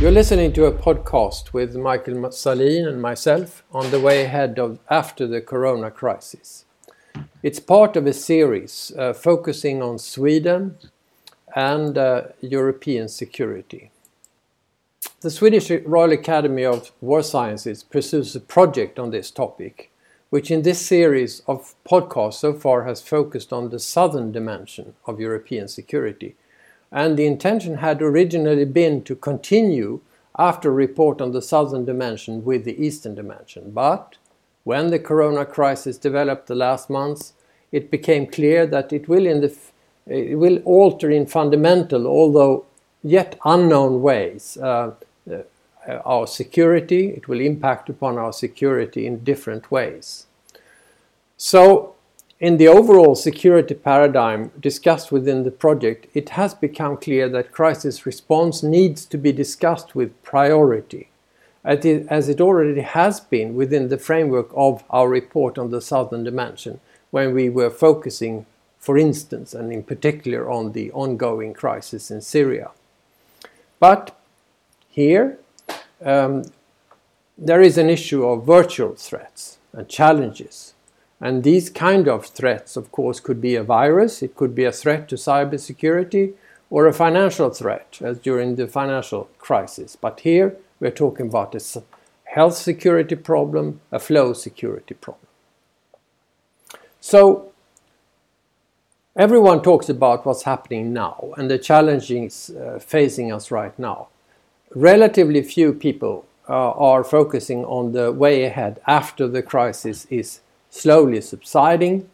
You're listening to a podcast with Michael Sahlin and myself on the way ahead of after the corona crisis. It's part of a series uh, focusing on Sweden and uh, European security. The Swedish Royal Academy of War Sciences pursues a project on this topic, which in this series of podcasts so far has focused on the southern dimension of European security – and the intention had originally been to continue after report on the southern dimension with the eastern dimension. But when the corona crisis developed the last months, it became clear that it will, in the, it will alter in fundamental, although yet unknown ways, uh, uh, our security. It will impact upon our security in different ways. So in the overall security paradigm discussed within the project, it has become clear that crisis response needs to be discussed with priority, as it already has been within the framework of our report on the Southern Dimension, when we were focusing, for instance, and in particular on the ongoing crisis in Syria. But here, um, there is an issue of virtual threats and challenges and these kind of threats, of course, could be a virus, it could be a threat to cybersecurity, or a financial threat, as during the financial crisis. But here we're talking about a health security problem, a flow security problem. So everyone talks about what's happening now and the challenges uh, facing us right now. Relatively few people uh, are focusing on the way ahead after the crisis is slowly subsiding.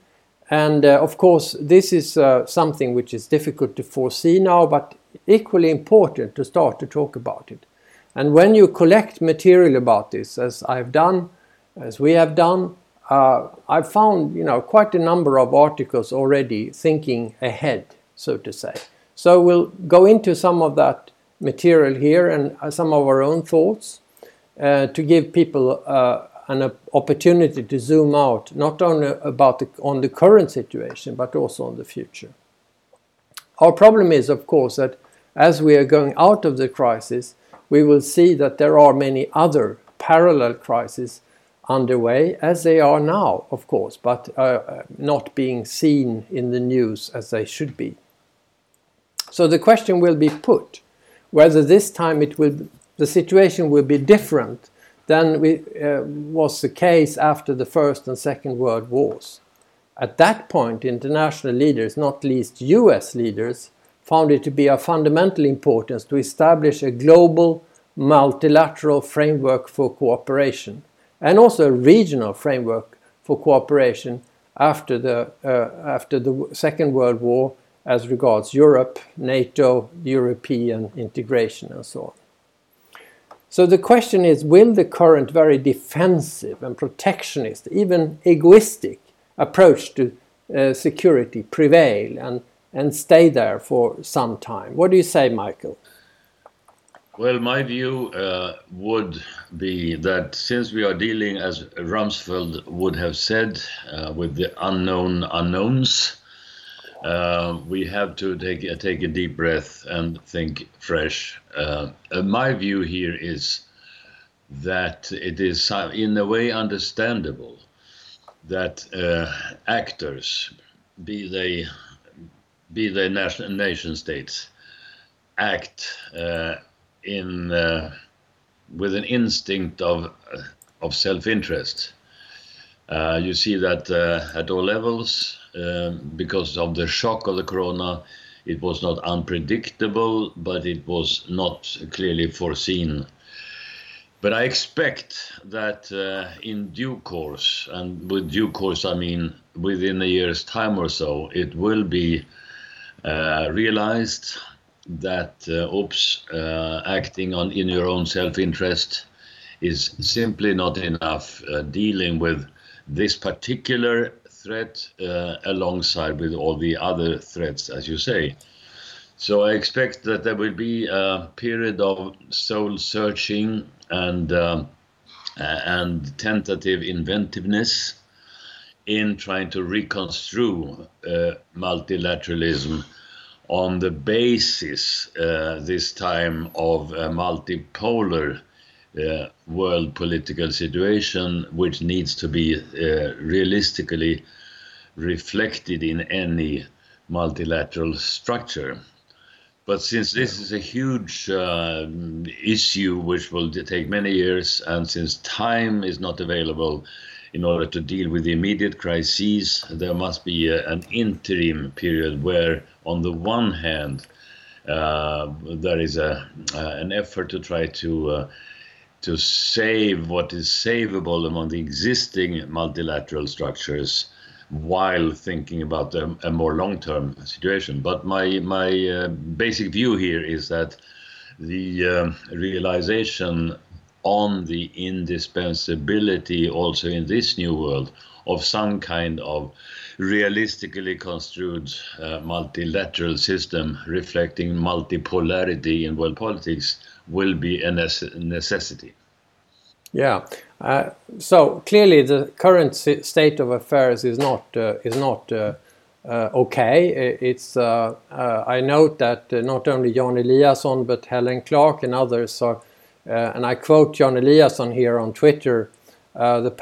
And uh, of course, this is uh, something which is difficult to foresee now, but equally important to start to talk about it. And when you collect material about this, as I've done, as we have done, uh, I've found you know quite a number of articles already thinking ahead, so to say. So we'll go into some of that material here and uh, some of our own thoughts uh, to give people uh, an opportunity to zoom out not only about the, on the current situation but also on the future. Our problem is, of course, that as we are going out of the crisis, we will see that there are many other parallel crises underway, as they are now, of course, but uh, not being seen in the news as they should be. So the question will be put whether this time it will, the situation will be different than we, uh, was the case after the First and Second World Wars. At that point, international leaders, not least US leaders, found it to be of fundamental importance to establish a global multilateral framework for cooperation and also a regional framework for cooperation after the, uh, after the Second World War as regards Europe, NATO, European integration, and so on. So the question is will the current very defensive and protectionist, even egoistic approach to uh, security prevail and, and stay there for some time? What do you say, Michael? Well, my view uh, would be that since we are dealing, as Rumsfeld would have said, uh, with the unknown unknowns, uh, we have to take a, take a deep breath and think fresh. Uh, uh, my view here is that it is in a way understandable that uh, actors, be they be they nation, nation states, act uh, in with an instinct of of self-interest. You see that at all levels um, because of the shock of the corona. It was not unpredictable, but it was not clearly foreseen. But I expect that uh, in due course, and with due course I mean within a year's time or so, it will be uh, realized that uh, oops, uh, acting on in your own self-interest is simply not enough. Uh, dealing with this particular threat uh, alongside with all the other threats, as you say. So I expect that there will be a period of soul searching and uh, and tentative inventiveness in trying to reconstruct uh, multilateralism on the basis uh, this time of a multipolar uh, world political situation, which needs to be uh, realistically reflected in any multilateral structure. But since this is a huge uh, issue which will take many years, and since time is not available in order to deal with the immediate crises, there must be a, an interim period where, on the one hand, uh, there is a, uh, an effort to try to uh, to save what is savable among the existing multilateral structures while thinking about a, a more long-term situation. But my my uh, basic view here is that the uh, realization on the indispensability also in this new world of some kind of realistically construed uh, multilateral system reflecting multipolarity in world politics will be a necessity. Yeah. Uh, so clearly, the current state of affairs is not uh, is not uh, uh okay. It's uh, uh, I note that not only Jan Eliasson but Helen Clark and others are, and I quote Jan Eliasson here on Twitter. the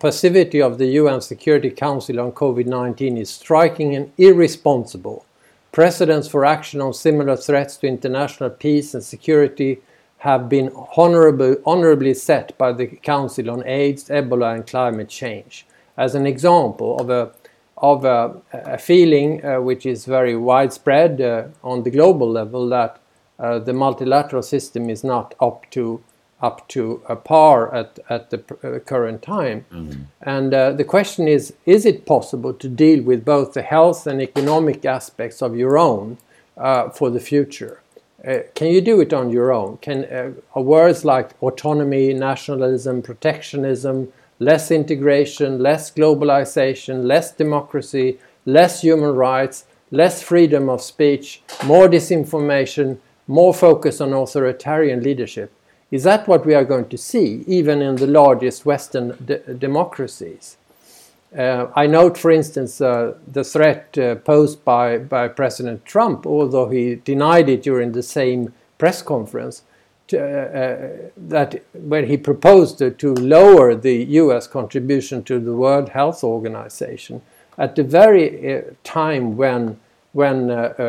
passivity of the UN Security Council on COVID-19 is striking and irresponsible. Precedents for action on similar threats to international peace and security have been honorably, honorably set by the Council on AIDS, Ebola and Climate Change. As an example of a, of a, a feeling uh, which is very widespread uh, on the global level that uh, the multilateral system is not up to up to a par at, at the uh, current time. Mm-hmm. And uh, the question is is it possible to deal with both the health and economic aspects of your own uh, for the future? Uh, can you do it on your own? Can uh, words like autonomy, nationalism, protectionism, less integration, less globalization, less democracy, less human rights, less freedom of speech, more disinformation, more focus on authoritarian leadership. Is that what we are going to see, even in the largest Western democracies? Uh, I note, for instance, uh, the threat uh, posed by, by President Trump, although he denied it during the same press conference, to, uh, uh, that when he proposed to, lower the US contribution to the World Health Organization, at the very uh, time when, when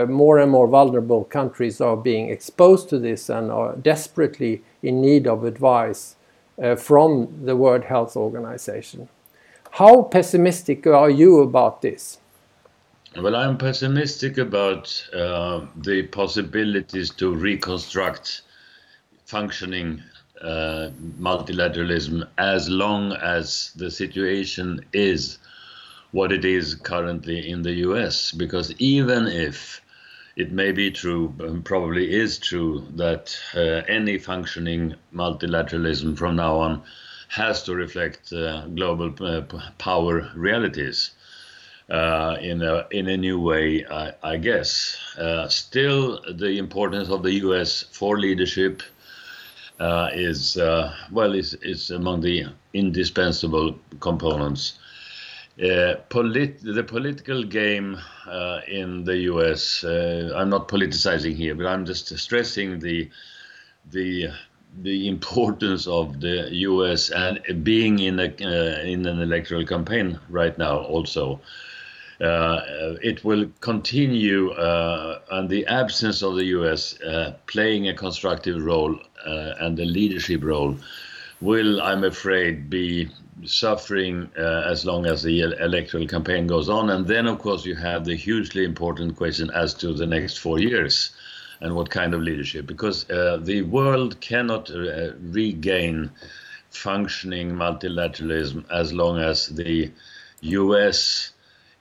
more and more vulnerable countries are being exposed to this and are desperately in need of advice from the World Health Organization. How pessimistic are you about this? Well, I'm pessimistic about uh, the possibilities to reconstruct functioning uh, multilateralism as long as the situation is what it is currently in the US. Because even if it may be true, and probably is true, that uh, any functioning multilateralism from now on has to reflect uh, global uh, power realities. Uh, in a in a new way, I, I guess. Uh, still, the importance of the U.S. for leadership uh, is well is is among the indispensable components. Polit the political game in the U.S. I'm not politicizing here, but I'm just stressing the the the importance of the U.S. and being in a uh, in an electoral campaign right now also. Uh, it will continue, uh, and the absence of the U.S. Uh, playing a constructive role uh, and a leadership role will, I'm afraid, be suffering uh, as long as the electoral campaign goes on. And then, of course, you have the hugely important question as to the next four years and what kind of leadership because uh, the world cannot uh, regain functioning multilateralism as long as the US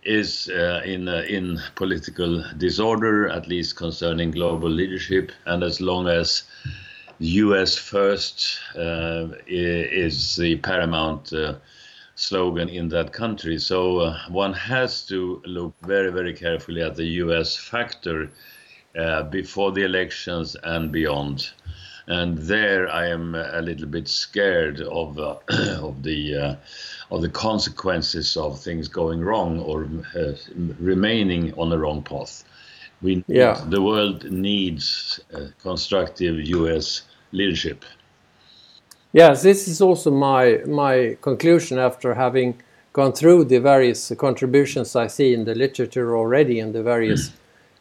is uh, in uh, in political disorder, at least concerning global leadership, and as long as U.S. first uh, is the paramount uh, slogan in that country. So one has to look very, very carefully at the U.S. factor uh, before the elections and beyond. And there, I am a little bit scared of uh, of the uh, of the consequences of things going wrong or uh, remaining on the wrong path. We yeah. the world needs constructive U.S. leadership. Yes, this is also my my conclusion after having gone through the various contributions I see in the literature already and the various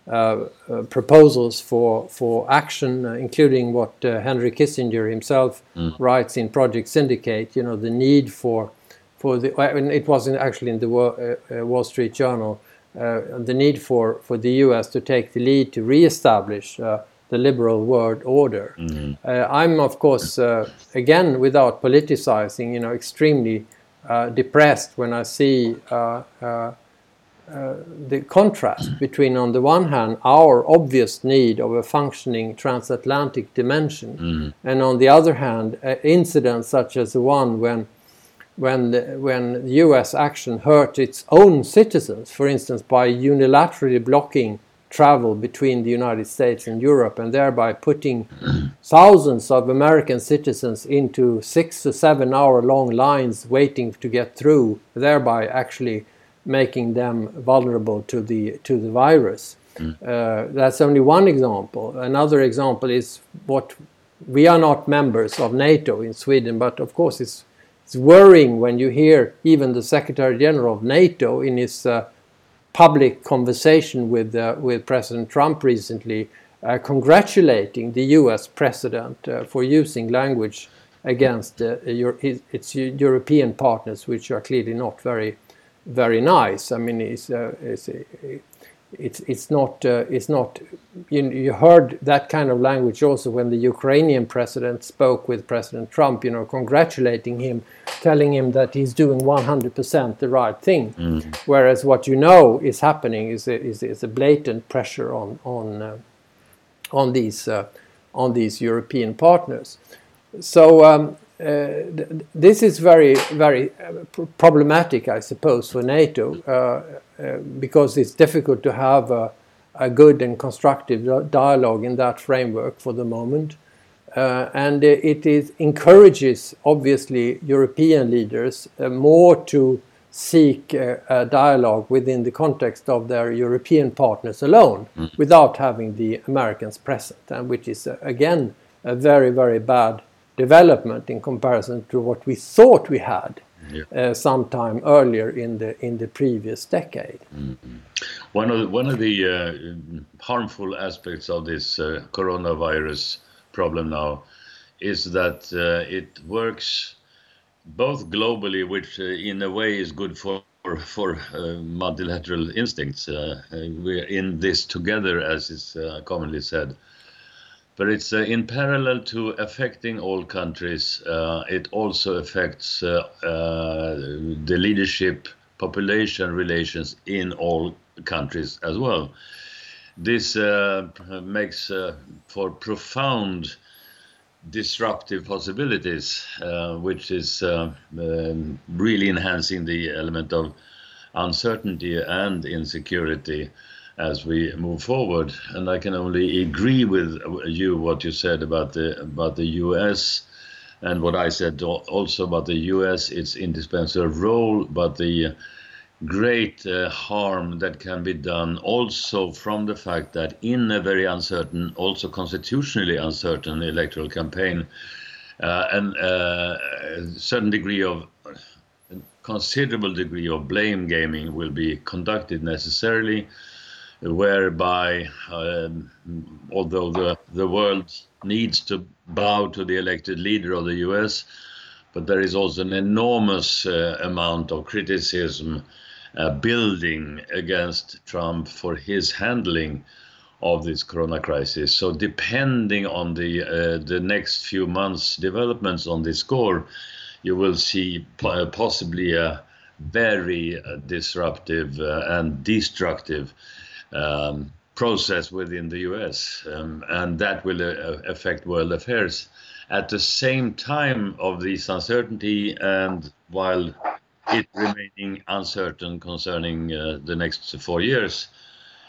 uh, uh, proposals for for action, uh, including what uh, Henry Kissinger himself mm. writes in Project Syndicate. You know the need for for the and it wasn't actually in the uh, Wall Street Journal. the need for, for the U.S. to take the lead to reestablish the liberal world order. Mm-hmm. Uh, I'm, of course, uh, again, without politicizing, you know, extremely uh, depressed when I see uh, uh, uh, the contrast between, on the one hand, our obvious need of a functioning transatlantic dimension, mm-hmm. and on the other hand, incidents such as the one when when the, when U.S. action hurt its own citizens, for instance, by unilaterally blocking travel between the United States and Europe and thereby putting thousands of American citizens into six to seven hour long lines waiting to get through, thereby actually making them vulnerable to the to the virus. Mm. Uh, that's only one example. Another example is what we are not members of NATO in Sweden, but of course it's it's worrying when you hear even the Secretary General of NATO in his uh, public conversation with uh, with President Trump recently, uh, congratulating the U.S. president uh, for using language against its European partners, which are clearly not very very nice. I mean, it's, it's it's it's not uh, it's not you, you heard that kind of language also when the Ukrainian president spoke with President Trump you know congratulating him telling him that he's doing 100% the right thing mm. whereas what you know is happening is a, is, is a blatant pressure on on uh, on these uh, on these European partners so um, uh, this is very, very uh, problematic, I suppose, for NATO uh, because it's difficult to have a, a, good and constructive dialogue in that framework for the moment. Uh, and it is, encourages, obviously, European leaders uh, more to seek a dialogue within the context of their European partners alone, mm. without having the Americans present, and which is, again, a very, very bad development in comparison to what we thought we had yeah. uh, sometime earlier in the in the previous decade. Mm-hmm. One of the, one of the uh, harmful aspects of this uh, coronavirus problem now is that uh, it works both globally, which uh, in a way is good for for uh, multilateral instincts. we're in this together, as is commonly said but it's uh, in parallel to affecting all countries. Uh, it also affects uh, uh the leadership population relations in all countries as well. This uh, makes for profound disruptive possibilities, which is um, really enhancing the element of uncertainty and insecurity as we move forward. And I can only agree with you what you said about the about the U.S. and what I said also about the U.S. Its indispensable role, but the great uh, harm that can be done also from the fact that in a very uncertain, also constitutionally uncertain electoral campaign, uh, and uh, a certain degree of considerable degree of blame gaming will be conducted necessarily whereby, um, although the, the world needs to bow to the elected leader of the US, but there is also an enormous uh, amount of criticism uh, building against Trump for his handling of this corona crisis. So, depending on the uh, the next few months' developments on this score, you will see possibly a very uh, disruptive uh, and destructive um, process within the US, um, and that will uh, affect world affairs. At the same time of this uncertainty, and while it remaining uncertain concerning uh, the next four years,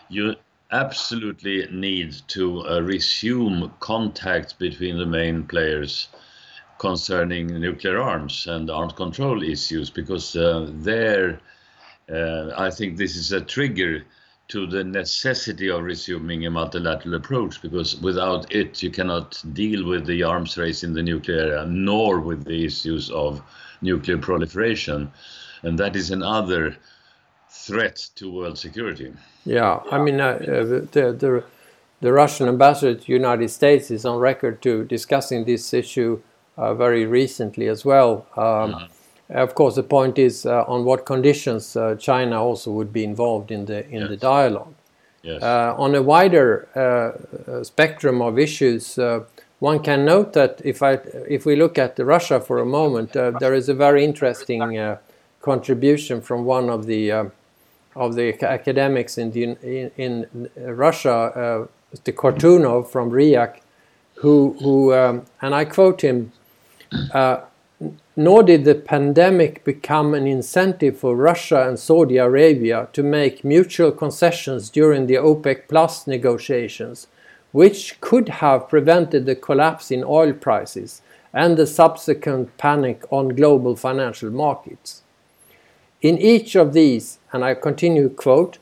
you absolutely need to uh, resume contacts between the main players concerning nuclear arms and arms control issues because uh, there, uh, I think this is a trigger to the necessity of resuming a multilateral approach because without it you cannot deal with the arms race in the nuclear area nor with the issues of nuclear proliferation. And that is another threat to world security. Yeah i mean uh, the, the the russian ambassador to the united states is on record to discussing this issue uh, very recently as well. Um, mm-hmm of course, the point is uh, on what conditions uh, China also would be involved in the in yes. the dialogue. Yes. Uh, on a wider uh, spectrum of issues, uh, one can note that if I if we look at Russia for a moment, uh, there is a very interesting contribution from one of the of the academics in the, in, in Russia, Mr. Kortunov from RIAC, who who um, and I quote him nor did the pandemic become an incentive for Russia and Saudi Arabia to make mutual concessions during the OPEC Plus negotiations, which could have prevented the collapse in oil prices and the subsequent panic on global financial markets. In each of these, and I continue quote,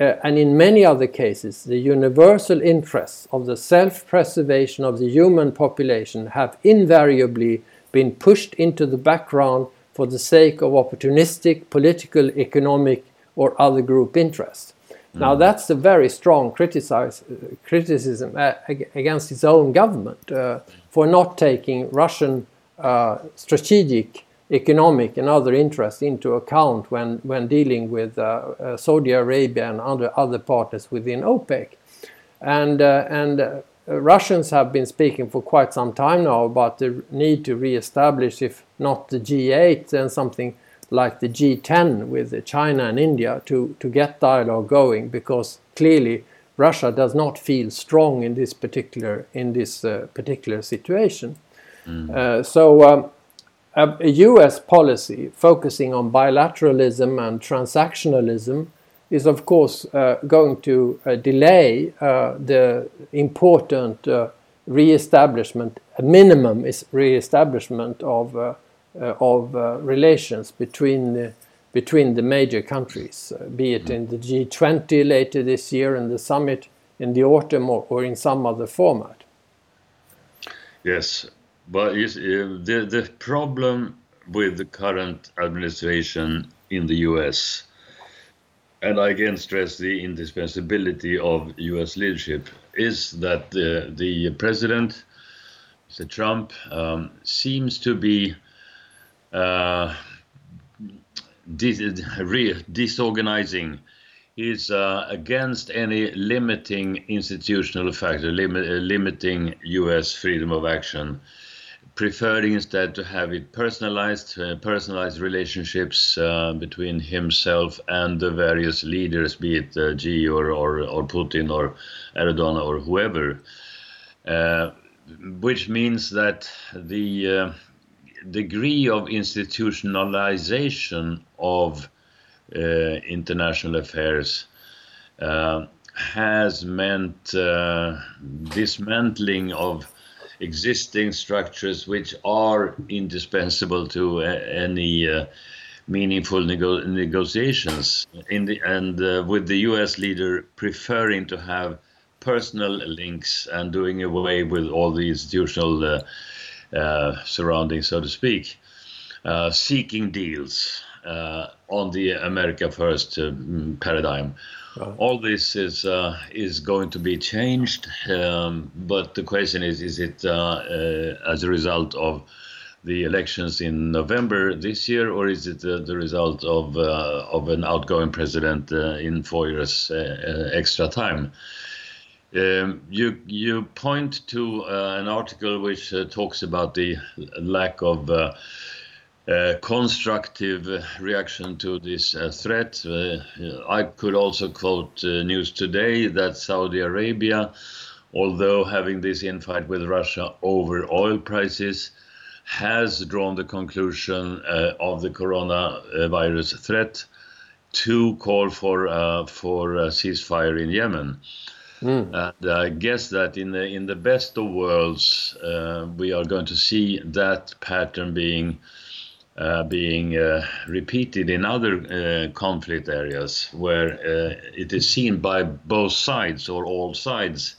uh, and in many other cases, the universal interests of the self preservation of the human population have invariably been pushed into the background for the sake of opportunistic political, economic, or other group interests. Mm. Now, that's a very strong criticism uh, against its own government uh, for not taking Russian uh, strategic, economic, and other interests into account when, when dealing with uh, uh, Saudi Arabia and other, other partners within OPEC. And, uh, and Russians have been speaking for quite some time now about the need to re-establish, if not the G8, then something like the G10 with China and India to, to get dialogue going, because clearly Russia does not feel strong in this particular in this uh, particular situation. Mm. Uh, so. Um, a, a U.S. policy focusing on bilateralism and transactionalism is of course uh, going to uh, delay uh, the important re-establishment, a minimum is re-establishment of of relations between the, between the major countries, be it in the G20 later this year and the summit in the autumn or, or in some other format. Yes, but the the problem with the current administration in the U.S and I again stress the indispensability of U.S. leadership, is that the, the president, Mr. Trump, um, seems to be uh, dis disorganizing. He's uh, against any limiting institutional factor, lim limiting U.S. freedom of action preferring instead to have it personalized, uh, personalized relationships uh, between himself and the various leaders, be it uh, Xi or, or, or Putin or Erdogan or whoever, uh, which means that the uh, degree of institutionalization of uh, international affairs has meant dismantling of existing structures which are indispensable to uh, any uh, meaningful nego negotiations. The, and uh, with the U.S. leader preferring to have personal links and doing away with all the institutional uh, uh, surroundings, so to speak, uh, seeking deals on the America First paradigm. All this is uh, is going to be changed, um, but the question is: Is it uh, uh, as a result of the elections in November this year, or is it the result of uh, of an outgoing president uh, in four years uh, extra time? Um, you you point to an article which talks about the lack of uh, constructive reaction to this uh, threat. Uh, I could also quote uh, news today that Saudi Arabia, although having this infight with Russia over oil prices, has drawn the conclusion uh, of the coronavirus threat to call for for a ceasefire in Yemen. Mm. And I guess that in the in the best of worlds, we are going to see that pattern being uh, being uh, repeated in other uh, conflict areas where uh, it is seen by both sides or all sides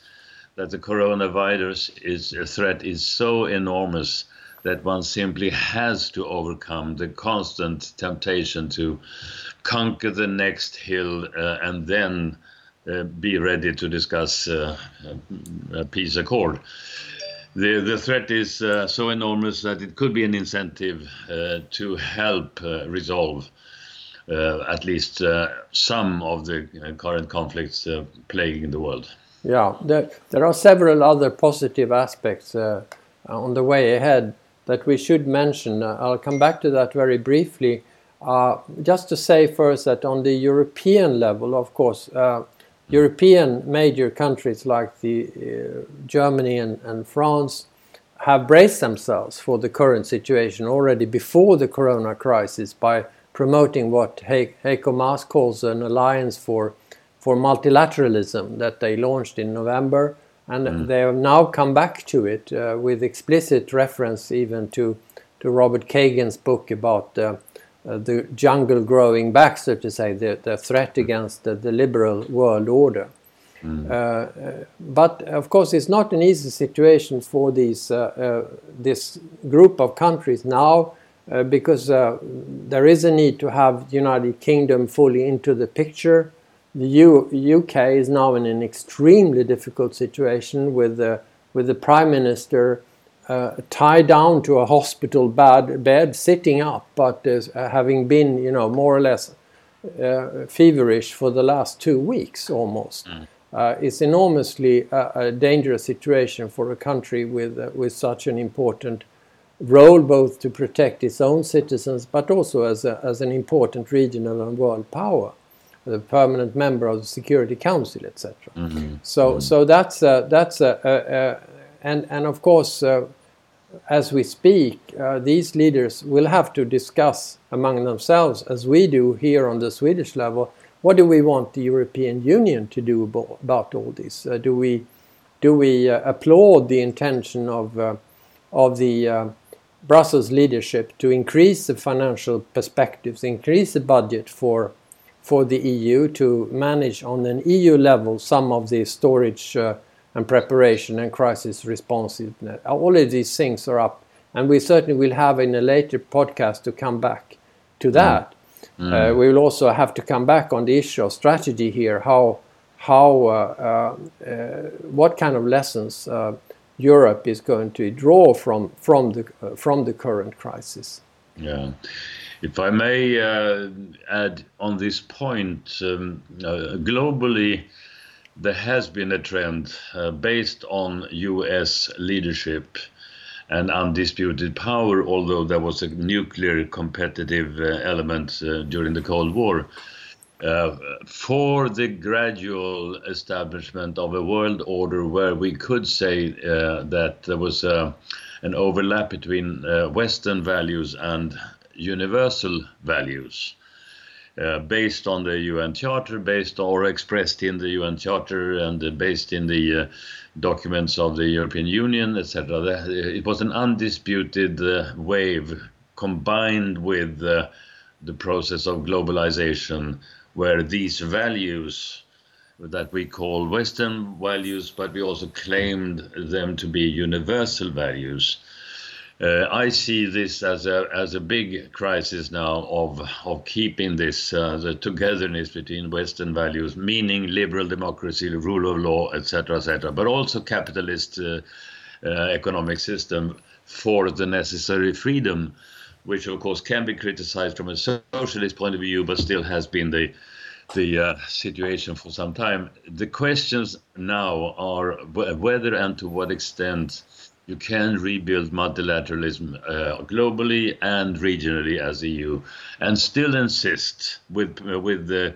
that the coronavirus is a threat is so enormous that one simply has to overcome the constant temptation to conquer the next hill uh, and then uh, be ready to discuss uh, a peace accord. The, the threat is uh, so enormous that it could be an incentive uh, to help uh, resolve at least some of the current conflicts plaguing the world. Yeah, there, there are several other positive aspects on the way ahead that we should mention. I'll come back to that very briefly. Uh, just to say first that on the European level, of course, uh, European major countries like the uh, Germany and, and, France have braced themselves for the current situation already before the corona crisis by promoting what He Heiko Maas calls an alliance for for multilateralism that they launched in November, and mm. they have now come back to it uh, with explicit reference even to to Robert Kagan's book about uh, uh, the jungle growing back, so to say, the, the threat against the, the liberal world order. Mm. Uh, uh but of course, it's not an easy situation for these uh, this group of countries now, because there is a need to have the United Kingdom fully into the picture. The U UK is now in an extremely difficult situation with the with the Prime Minister uh, tied down to a hospital bed, bed sitting up, but uh, having been, you know, more or less uh, feverish for the last two weeks almost. Mm. Uh, it's enormously uh, a dangerous situation for a country with uh, with such an important role, both to protect its own citizens, but also as a, as an important regional and world power, the permanent member of the Security Council, etc. Mm -hmm. So mm so that's a, that's a, a and and of course, uh, as we speak, uh, these leaders will have to discuss among themselves, as we do here on the Swedish level, what do we want the European Union to do about, about all this? Uh, do we do we uh, applaud the intention of uh, of the uh, Brussels leadership to increase the financial perspectives, increase the budget for for the EU to manage on an EU level some of the storage and preparation and crisis responsiveness. All of these things are up, and we certainly will have in a later podcast to come back to mm. that. Mm. Uh, we will also have to come back on the issue of strategy here. How, how, uh, uh, uh what kind of lessons uh, Europe is going to draw from from the uh, from the current crisis. Yeah. If I may add on this point, um, globally, there has been a trend uh, based on US leadership and undisputed power, although there was a nuclear competitive uh, element uh, during the Cold War, uh, for the gradual establishment of a world order where we could say uh, that there was uh, an overlap between Western values and universal values. Uh, based on the UN Charter, based or expressed in the UN Charter, and uh, based in the uh, documents of the European Union, etc. It was an undisputed uh, wave combined with the process of globalization, where these values that we call Western values, but we also claimed them to be universal values uh, I see this as a as a big crisis now of of keeping this uh, the togetherness between Western values, meaning liberal democracy, rule of law, etc., etc., but also capitalist uh, uh, economic system for the necessary freedom, which of course can be criticized from a socialist point of view, but still has been the the uh, situation for some time. The questions now are whether and to what extent you can rebuild multilateralism uh, globally and regionally as EU, and still insist with uh, with the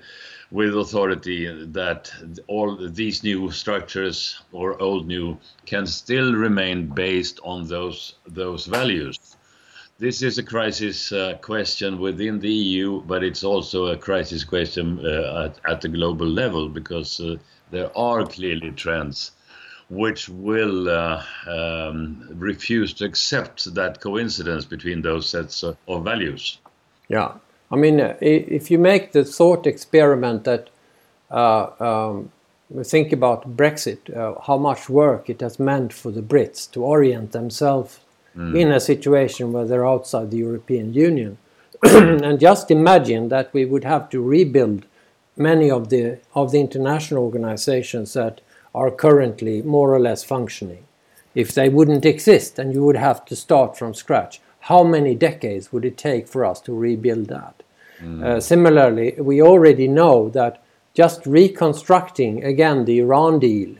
with authority that all these new structures or old new can still remain based on those those values. This is a crisis uh, question within the EU, but it's also a crisis question uh, at, at the global level because uh, there are clearly trends which will uh, um, refuse to accept that coincidence between those sets of, of values. Yeah, I mean, uh, if you make the thought experiment that uh, um, think about Brexit, uh, how much work it has meant for the Brits to orient themselves mm. in a situation where they're outside the European Union. and just imagine that we would have to rebuild many of the of the international organizations that are currently more or less functioning. If they wouldn't exist and you would have to start from scratch, how many decades would it take for us to rebuild that? Mm. Uh, similarly, we already know that just reconstructing again the Iran deal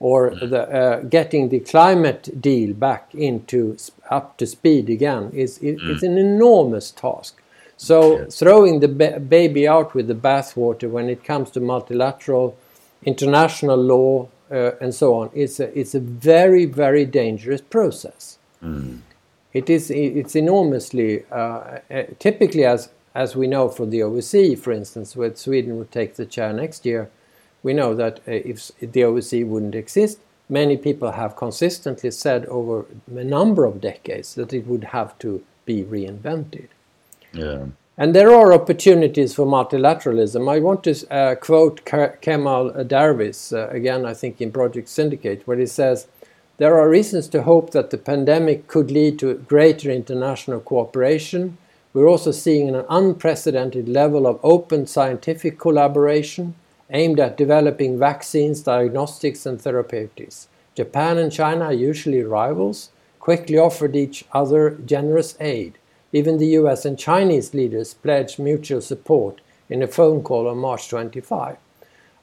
or mm. the, uh, getting the climate deal back into up to speed again is, is, mm. is an enormous task. So yes. throwing the ba baby out with the bathwater when it comes to multilateral, international law, uh, and so on, it's a, it's a very very dangerous process. Mm. It is it's enormously uh, uh typically as as we know for the OSCE, for instance, where Sweden would take the chair next year, we know that uh, if the OSCE wouldn't exist, many people have consistently said over a number of decades that it would have to be reinvented. Yeah. And there are opportunities for multilateralism. I want to uh, quote Kemal Dervis, uh, again, I think in Project Syndicate, where he says, There are reasons to hope that the pandemic could lead to greater international cooperation. We're also seeing an unprecedented level of open scientific collaboration aimed at developing vaccines, diagnostics, and therapeutics. Japan and China usually rivals, quickly offered each other generous aid. Even the US and Chinese leaders pledged mutual support in a phone call on March 25.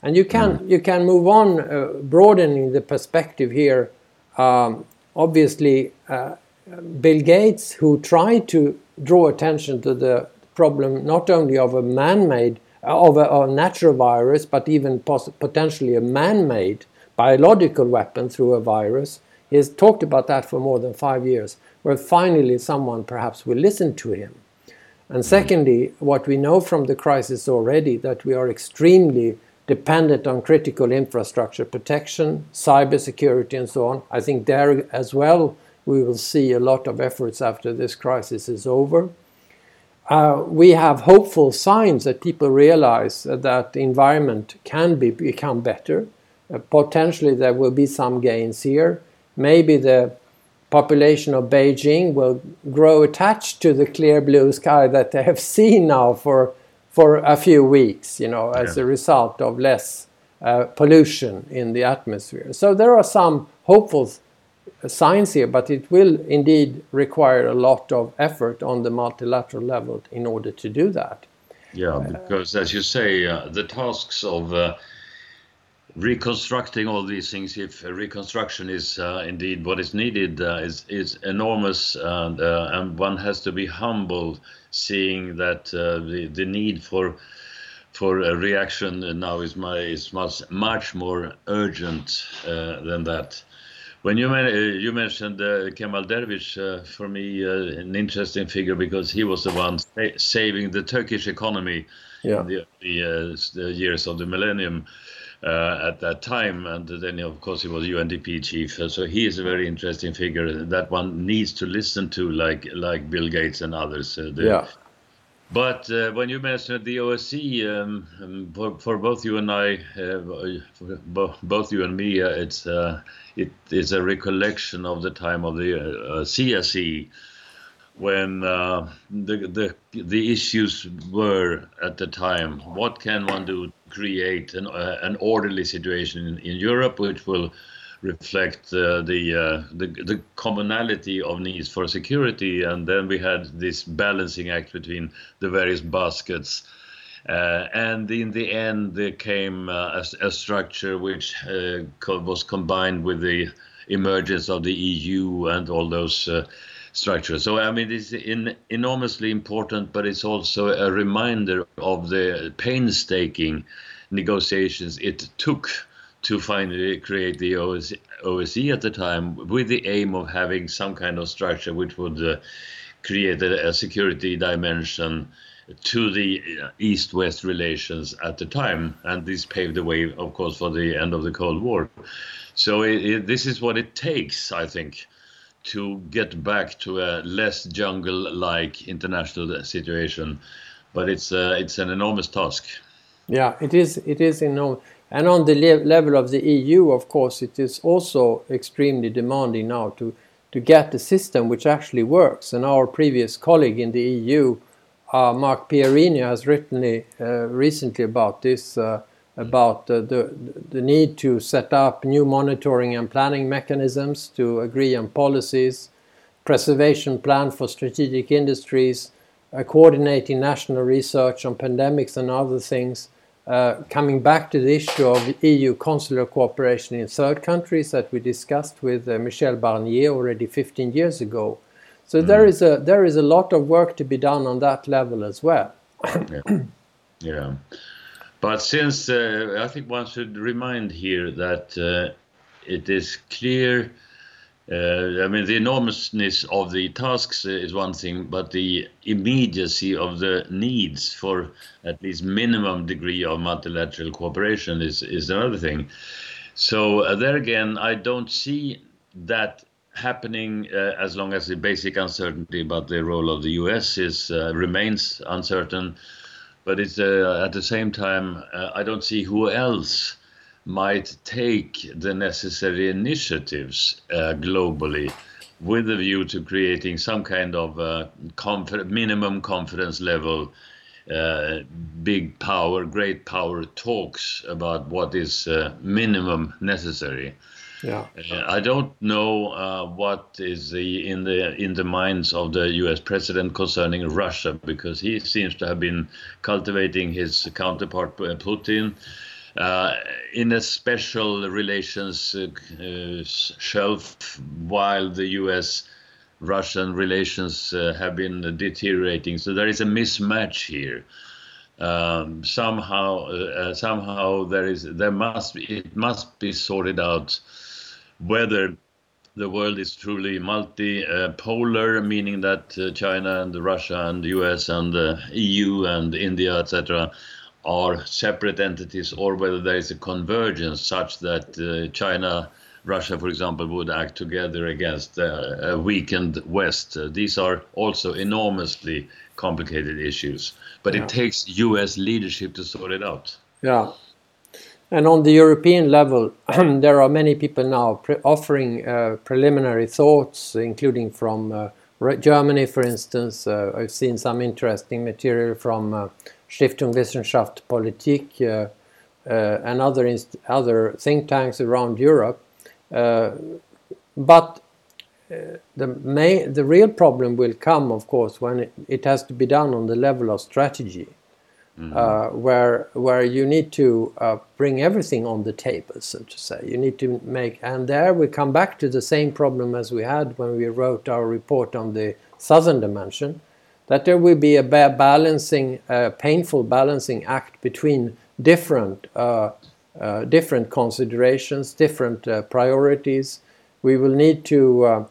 And you can, mm. you can move on, uh, broadening the perspective here. Um, obviously, uh, Bill Gates, who tried to draw attention to the problem not only of a man made, of a, a, natural virus, but even potentially a man made biological weapon through a virus. He has talked about that for more than five years where finally someone perhaps will listen to him. And secondly, what we know from the crisis already that we are extremely dependent on critical infrastructure protection, cybersecurity, and so on. I think there as well we will see a lot of efforts after this crisis is over. Uh, we have hopeful signs that people realize that the environment can be, become better. Uh, potentially, there will be some gains here. Maybe the population of Beijing will grow attached to the clear blue sky that they have seen now for for a few weeks, you know, as yeah. a result of less uh, pollution in the atmosphere. So there are some hopeful signs here, but it will indeed require a lot of effort on the multilateral level in order to do that. Yeah, because as you say, uh, the tasks of uh, reconstructing all these things, if reconstruction is uh, indeed what is needed, uh, is is enormous, and uh, and one has to be humble, seeing that uh, the the need for for a reaction now is my is much much more urgent uh, than that. When you uh, you mentioned Kemal Dervis, for me an interesting figure because he was the one sa saving the Turkish economy yeah. in the, the, the years of the millennium uh, at that time. And then, of course, he was UNDP chief. So he is a very interesting figure that one needs to listen to, like like Bill Gates and others. Uh, the, yeah. But uh, when you mentioned the OSCE, um, um, for, for, both you and I, uh, bo both you and me, uh, it's uh, it is a recollection of the time of the uh, CSCE, when uh, the, the the issues were at the time. What can one do to create an, uh, an orderly situation in, in, Europe, which will reflect uh, the, uh, the, the commonality of needs for security? And then we had this balancing act between the various baskets. Uh, and in the end, there came uh, a, a, structure which was combined with the emergence of the EU and all those structure. So I mean, it's in, enormously important, but it's also a reminder of the painstaking negotiations it took to finally create the OSCE, at the time, with the aim of having some kind of structure which would uh, create a, a, security dimension to the uh, East-West relations at the time, and this paved the way, of course, for the end of the Cold War. So it, it, this is what it takes, I think, to get back to a less jungle-like international situation. But it's uh, it's an enormous task. Yeah, it is. It is enormous. And on the le level of the EU, of course, it is also extremely demanding now to to get a system which actually works. And our previous colleague in the EU uh, Marc Pierini has written uh, recently about this, uh, about the, the need to set up new monitoring and planning mechanisms to agree on policies, preservation plan for strategic industries, coordinating national research on pandemics and other things, uh, coming back to the issue of EU consular cooperation in third countries that we discussed with uh, Michel Barnier already 15 years ago, so mm. there is a there is a lot of work to be done on that level as well. yeah. yeah. But since uh, I think one should remind here that uh, it is clear, uh, I mean, the enormousness of the tasks is one thing, but the immediacy of the needs for at least minimum degree of multilateral cooperation is, is another thing. So uh, there again, I don't see that happening uh, as long as the basic uncertainty about the role of the U.S. is uh, remains uncertain. But it's uh, at the same time uh, I don't see who else might take the necessary initiatives uh, globally with a view to creating some kind of uh, minimum confidence level. big power, great power talks about what is minimum necessary. Yeah. Uh, I don't know uh, what is the in the in the minds of the U.S. president concerning Russia because he seems to have been cultivating his counterpart uh, Putin uh, in a special relations uh, shelf while the U.S. Russian relations have been deteriorating. So there is a mismatch here. Um, somehow, somehow there is there must be, it must be sorted out whether the world is truly multipolar, meaning that uh, China and Russia and the US and the EU and India, etc., are separate entities, or whether there is a convergence such that uh, China, Russia, for example, would act together against uh, a weakened West. Uh, these are also enormously complicated issues, but yeah. it takes US leadership to sort it out. Yeah, and on the European level, there are many people now offering uh, preliminary thoughts, including from uh, Germany, for instance. Uh, I've seen some interesting material from uh, Stiftung Wissenschaft Politik uh, uh, and other, other think tanks around Europe. but the, the real problem will come, of course, when it, it has to be done on the level of strategy. Mm -hmm. uh, where where you need to uh, bring everything on the table, so to say. You need to make, and there we come back to the same problem as we had when we wrote our report on the southern dimension, that there will be a balancing, uh, painful balancing act between different uh, uh, different considerations, different uh, priorities. We will need to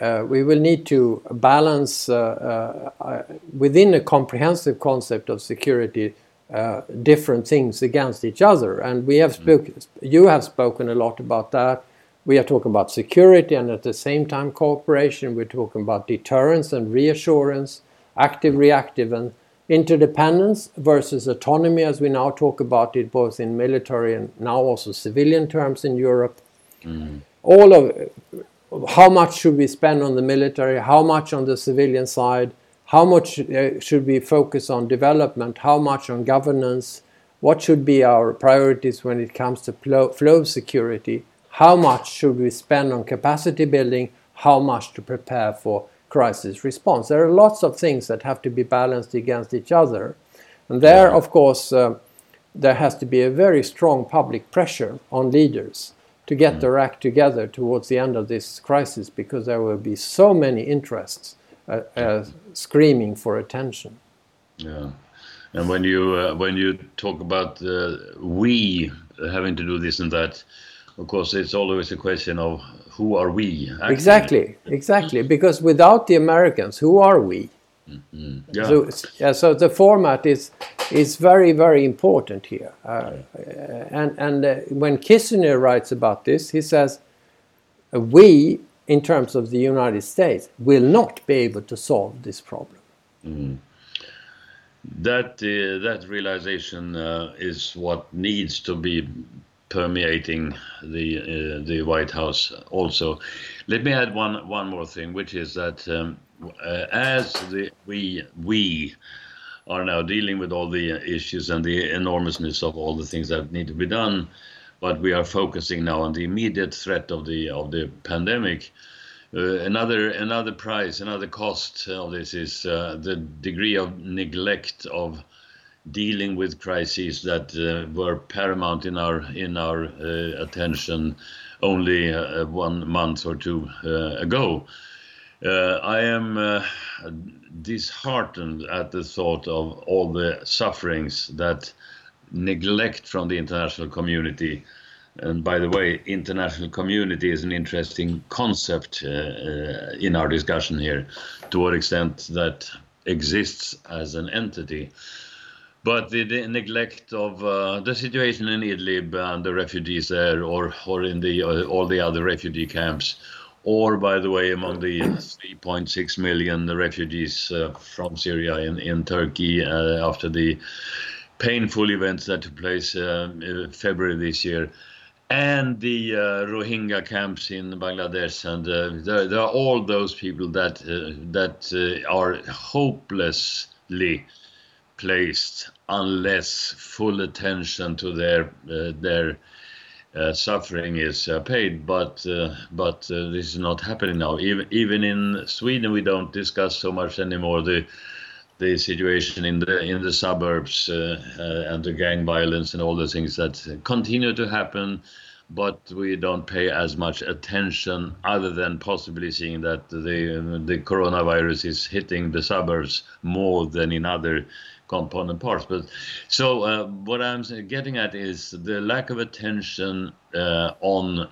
uh, we will need to balance uh, uh, within a comprehensive concept of security uh, different things against each other. And we have mm. spoken, you have spoken a lot about that. We are talking about security and at the same time cooperation. We're talking about deterrence and reassurance, active, reactive, and interdependence versus autonomy, as we now talk about it both in military and now also civilian terms in Europe. Mm. All of how much should we spend on the military, how much on the civilian side, how much uh, should we focus on development, how much on governance, what should be our priorities when it comes to flow, flow security, how much should we spend on capacity building, how much to prepare for crisis response. There are lots of things that have to be balanced against each other. And there, of course, uh, there has to be a very strong public pressure on leaders to get mm. their act together towards the end of this crisis because there will be so many interests uh, uh, screaming for attention. Yeah, and when you uh, when you talk about uh, we having to do this and that, of course, it's always a question of who are we? Actually? Exactly, exactly. Because without the Americans, who are we? Mm-hmm. Yeah. So, yeah, so the format is is very very important here. Uh, and and uh, when Kissinger writes about this, he says, "We, in terms of the United States, will not be able to solve this problem." Mm. That uh, that realization uh, is what needs to be permeating the uh, the White House. Also, let me add one one more thing, which is that um, uh, as the we we are now dealing with all the issues and the enormousness of all the things that need to be done, but we are focusing now on the immediate threat of the of the pandemic. Uh, another another price, another cost of this is uh, the degree of neglect of dealing with crises that uh, were paramount in our in our uh, attention only uh, one month or two uh, ago. Uh, I am uh, disheartened at the thought of all the sufferings that neglect from the international community. And by the way, international community is an interesting concept in our discussion here, to what extent that exists as an entity. But the, the neglect of uh, the situation in Idlib and the refugees there, or or in the uh, all the other refugee camps, or by the way, among the 3.6 million refugees uh, from Syria in in Turkey uh, after the painful events that took place uh, in February this year, and the uh, Rohingya camps in Bangladesh, and there, there, are all those people that that are hopelessly placed unless full attention to their uh, their uh, suffering is uh, paid. But uh, but uh, this is not happening now. Even even in Sweden, we don't discuss so much anymore the the situation in the in the suburbs uh, and the gang violence and all the things that continue to happen. But we don't pay as much attention, other than possibly seeing that the the coronavirus is hitting the suburbs more than in other component parts. But so uh, what I'm getting at is the lack of attention uh, on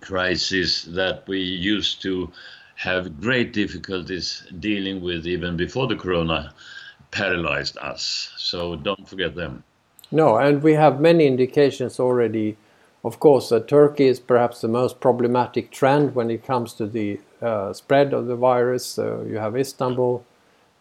crisis that we used to have great difficulties dealing with even before the corona paralyzed us. So don't forget them. No, and we have many indications already. Of course, that Turkey is perhaps the most problematic trend when it comes to the uh, spread of the virus. you have Istanbul,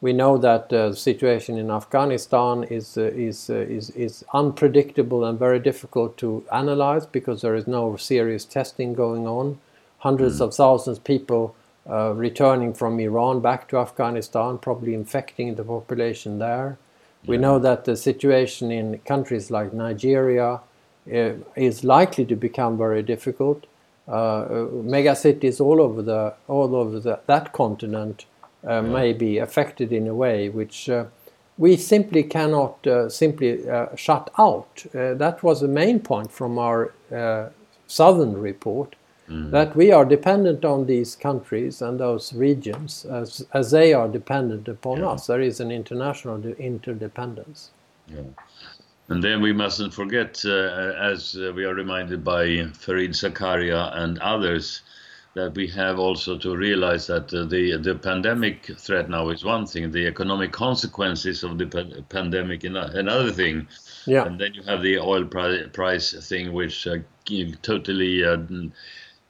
we know that the situation in Afghanistan is, uh, is, uh, is, is unpredictable and very difficult to analyze because there is no serious testing going on. Hundreds mm. of thousands of people uh, returning from Iran back to Afghanistan, probably infecting the population there. Yeah. We know that the situation in countries like Nigeria uh, is likely to become very difficult. Uh, uh megacities all over the all over the, that continent uh, may be affected in a way which uh, we simply cannot uh, simply shut out. that was the main point from our southern report. Mm. That we are dependent on these countries and those regions as, as they are dependent upon yeah. us. There is an international interdependence. Yeah. And then we mustn't forget, uh, as uh, we are reminded by Fareed Zakaria and others, that we have also to realize that uh, the the pandemic threat now is one thing, the economic consequences of the pa- pandemic another thing. Yeah. And then you have the oil pri- price thing, which uh, totally uh,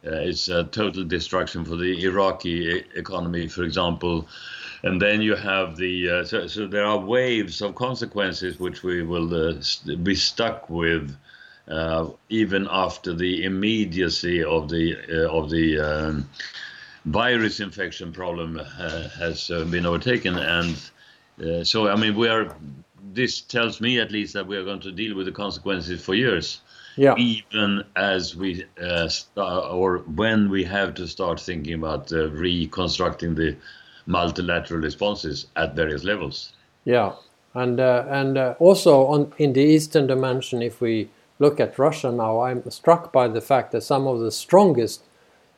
uh, is a total destruction for the Iraqi economy, for example. And then you have the uh, so, so there are waves of consequences which we will uh, be stuck with uh, even after the immediacy of the uh, of the um, virus infection problem uh, has uh, been overtaken, and uh, so I mean we are. This tells me at least that we are going to deal with the consequences for years. Yeah. Even as we uh, start, or when we have to start thinking about reconstructing the multilateral responses at various levels. Yeah, and and also on in the eastern dimension, if we look at Russia now, I'm struck by the fact that some of the strongest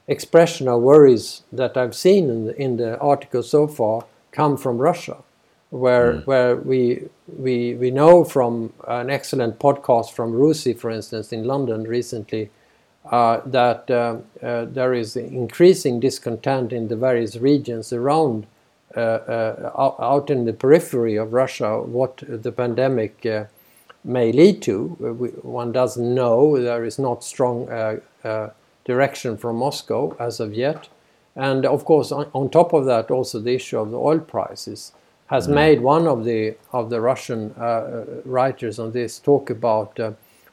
expression of worries that I've seen in the, in the article so far come from Russia, where mm. where we we we know from an excellent podcast from Rusi, for instance, in London recently. Uh, that uh, uh, there is increasing discontent in the various regions around uh, uh, out in the periphery of Russia what the pandemic uh, may lead to. We, one doesn't know. There is not strong uh, uh, direction from Moscow as of yet. And of course, on, on, top of that, also the issue of the oil prices has mm. made one of the of the Russian uh, writers on this talk about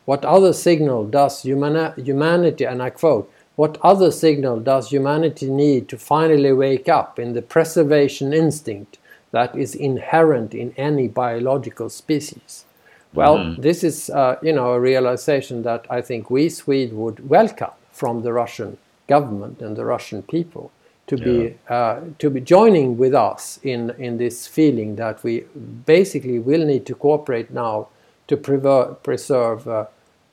what other signal does humani humanity, and I quote, what other signal does humanity need to finally wake up in the preservation instinct that is inherent in any biological species? Well, mm. this is, uh, you know, a realization that I think we Swedes would welcome from the Russian government and the Russian people to yeah. be uh, to be joining with us in in this feeling that we basically will need to cooperate now to preserve uh,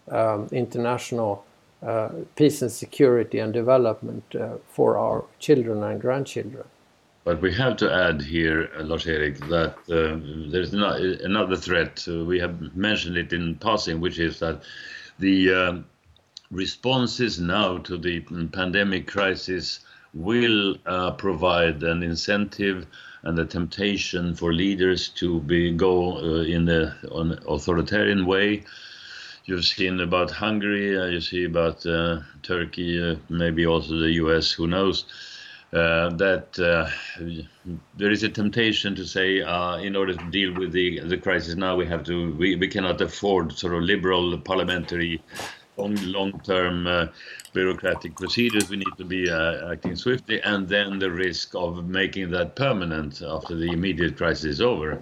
um, international uh, peace and security and development uh, for our children and grandchildren. But we have to add here, uh, Lars-Erik, that uh, there's not, another threat. Uh, we have mentioned it in passing, which is that the um, responses now to the pandemic crisis will uh, provide an incentive and a temptation for leaders to be go uh, in an authoritarian way you've seen about Hungary, uh, you see about uh, Turkey, uh, maybe also the US, who knows, uh, that uh, there is a temptation to say, uh, in order to deal with the, the crisis now, we have to, we, we cannot afford sort of liberal parliamentary long, long-term bureaucratic procedures. We need to be acting swiftly, and then the risk of making that permanent after the immediate crisis is over.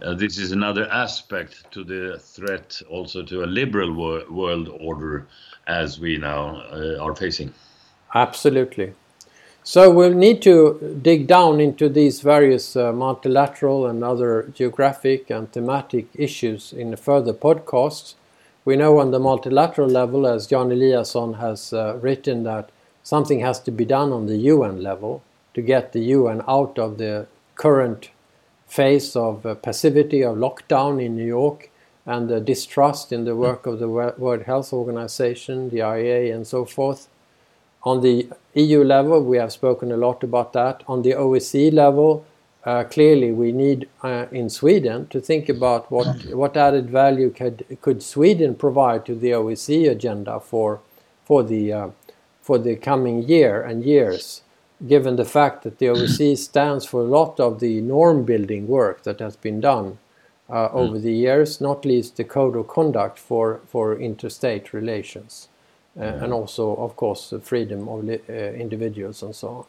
Uh, this is another aspect to the threat also to a liberal wor world order as we now uh, are facing. Absolutely. So we'll need to dig down into these various uh, multilateral and other geographic and thematic issues in further podcasts. We know on the multilateral level, as Jan Eliasson has uh, written, that something has to be done on the UN level to get the UN out of the current phase of uh, passivity, of lockdown in New York, and the distrust in the work of the World Health Organization, the IAEA, and so forth. On the EU level, we have spoken a lot about that. On the OSCE level, uh, clearly we need uh, in Sweden to think about what, what added value could, could Sweden provide to the OSCE agenda for, for, the, uh, for the coming year and years given the fact that the OSCE stands for a lot of the norm building work that has been done uh, mm. over the years, not least the code of conduct for, for interstate relations, mm. and also, of course, the freedom of uh, individuals and so on.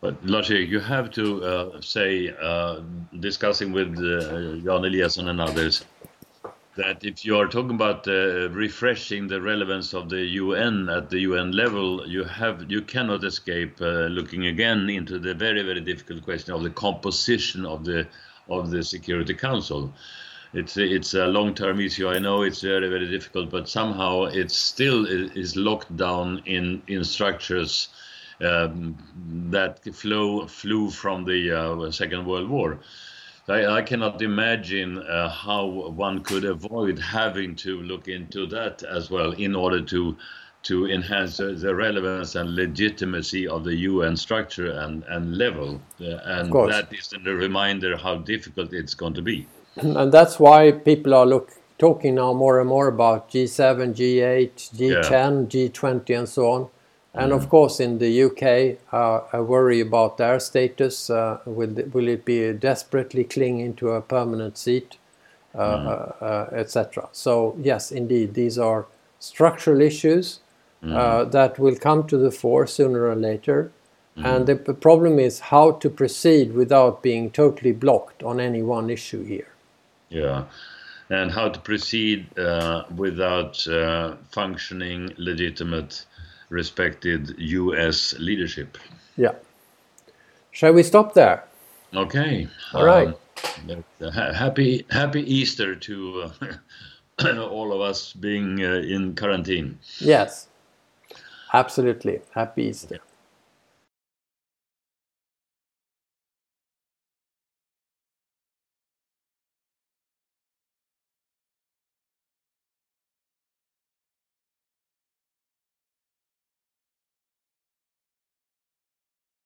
But Lars, you have to uh, say, uh, discussing with uh, Jan Eliasson and others, that if you are talking about uh, refreshing the relevance of the UN at the UN level, you have you cannot escape uh, looking again into the very very difficult question of the composition of the of the Security Council. It's it's a long-term issue. I know it's very very difficult, but somehow it still is locked down in in structures um, that flow flew from the uh, Second World War. I, I cannot imagine uh, how one could avoid having to look into that as well in order to to enhance the relevance and legitimacy of the UN structure and, and level. Uh, and that is a reminder how difficult it's going to be. And that's why people are look, talking now more and more about G7, G8, G10, yeah. G20, and so on. And of course, in the UK, uh, I worry about their status. Uh, will, will it be desperately clinging to a permanent seat, uh, mm. etc.? So, yes, indeed, these are structural issues mm. that will come to the fore sooner or later. Mm. And the problem is how to proceed without being totally blocked on any one issue here. Yeah and how to proceed uh, without uh, functioning legitimate respected US leadership. Yeah. Shall we stop there? Okay. All right. Um, happy Happy Easter to uh, all of us being uh, in quarantine. Yes. Absolutely. Happy Easter.